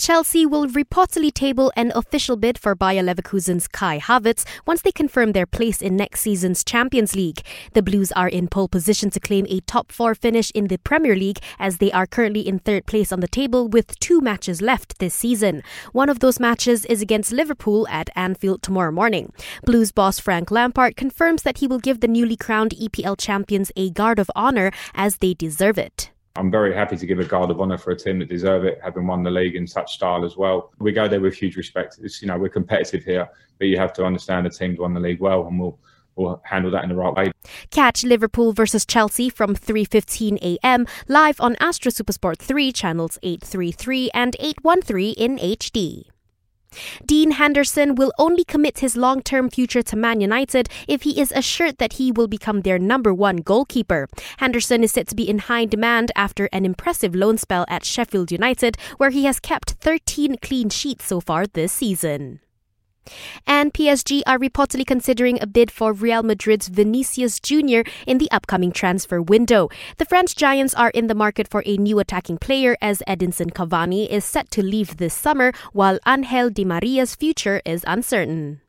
Chelsea will reportedly table an official bid for Bayer Leverkusen's Kai Havertz once they confirm their place in next season's Champions League. The Blues are in pole position to claim a top four finish in the Premier League as they are currently in third place on the table with two matches left this season. One of those matches is against Liverpool at Anfield tomorrow morning. Blues boss Frank Lampard confirms that he will give the newly crowned EPL champions a guard of honour as they deserve it. I'm very happy to give a guard of honour for a team that deserve it, having won the league in such style as well. We go there with huge respect. It's, you know, we're competitive here, but you have to understand the team's won the league well, and we'll we'll handle that in the right way. Catch Liverpool versus Chelsea from 3:15 a.m. live on Astro Supersport 3 channels 833 and 813 in HD. Dean Henderson will only commit his long term future to Man United if he is assured that he will become their number one goalkeeper. Henderson is said to be in high demand after an impressive loan spell at Sheffield United, where he has kept 13 clean sheets so far this season. And PSG are reportedly considering a bid for Real Madrid's Vinicius Jr. in the upcoming transfer window. The French Giants are in the market for a new attacking player as Edinson Cavani is set to leave this summer, while Angel Di Maria's future is uncertain.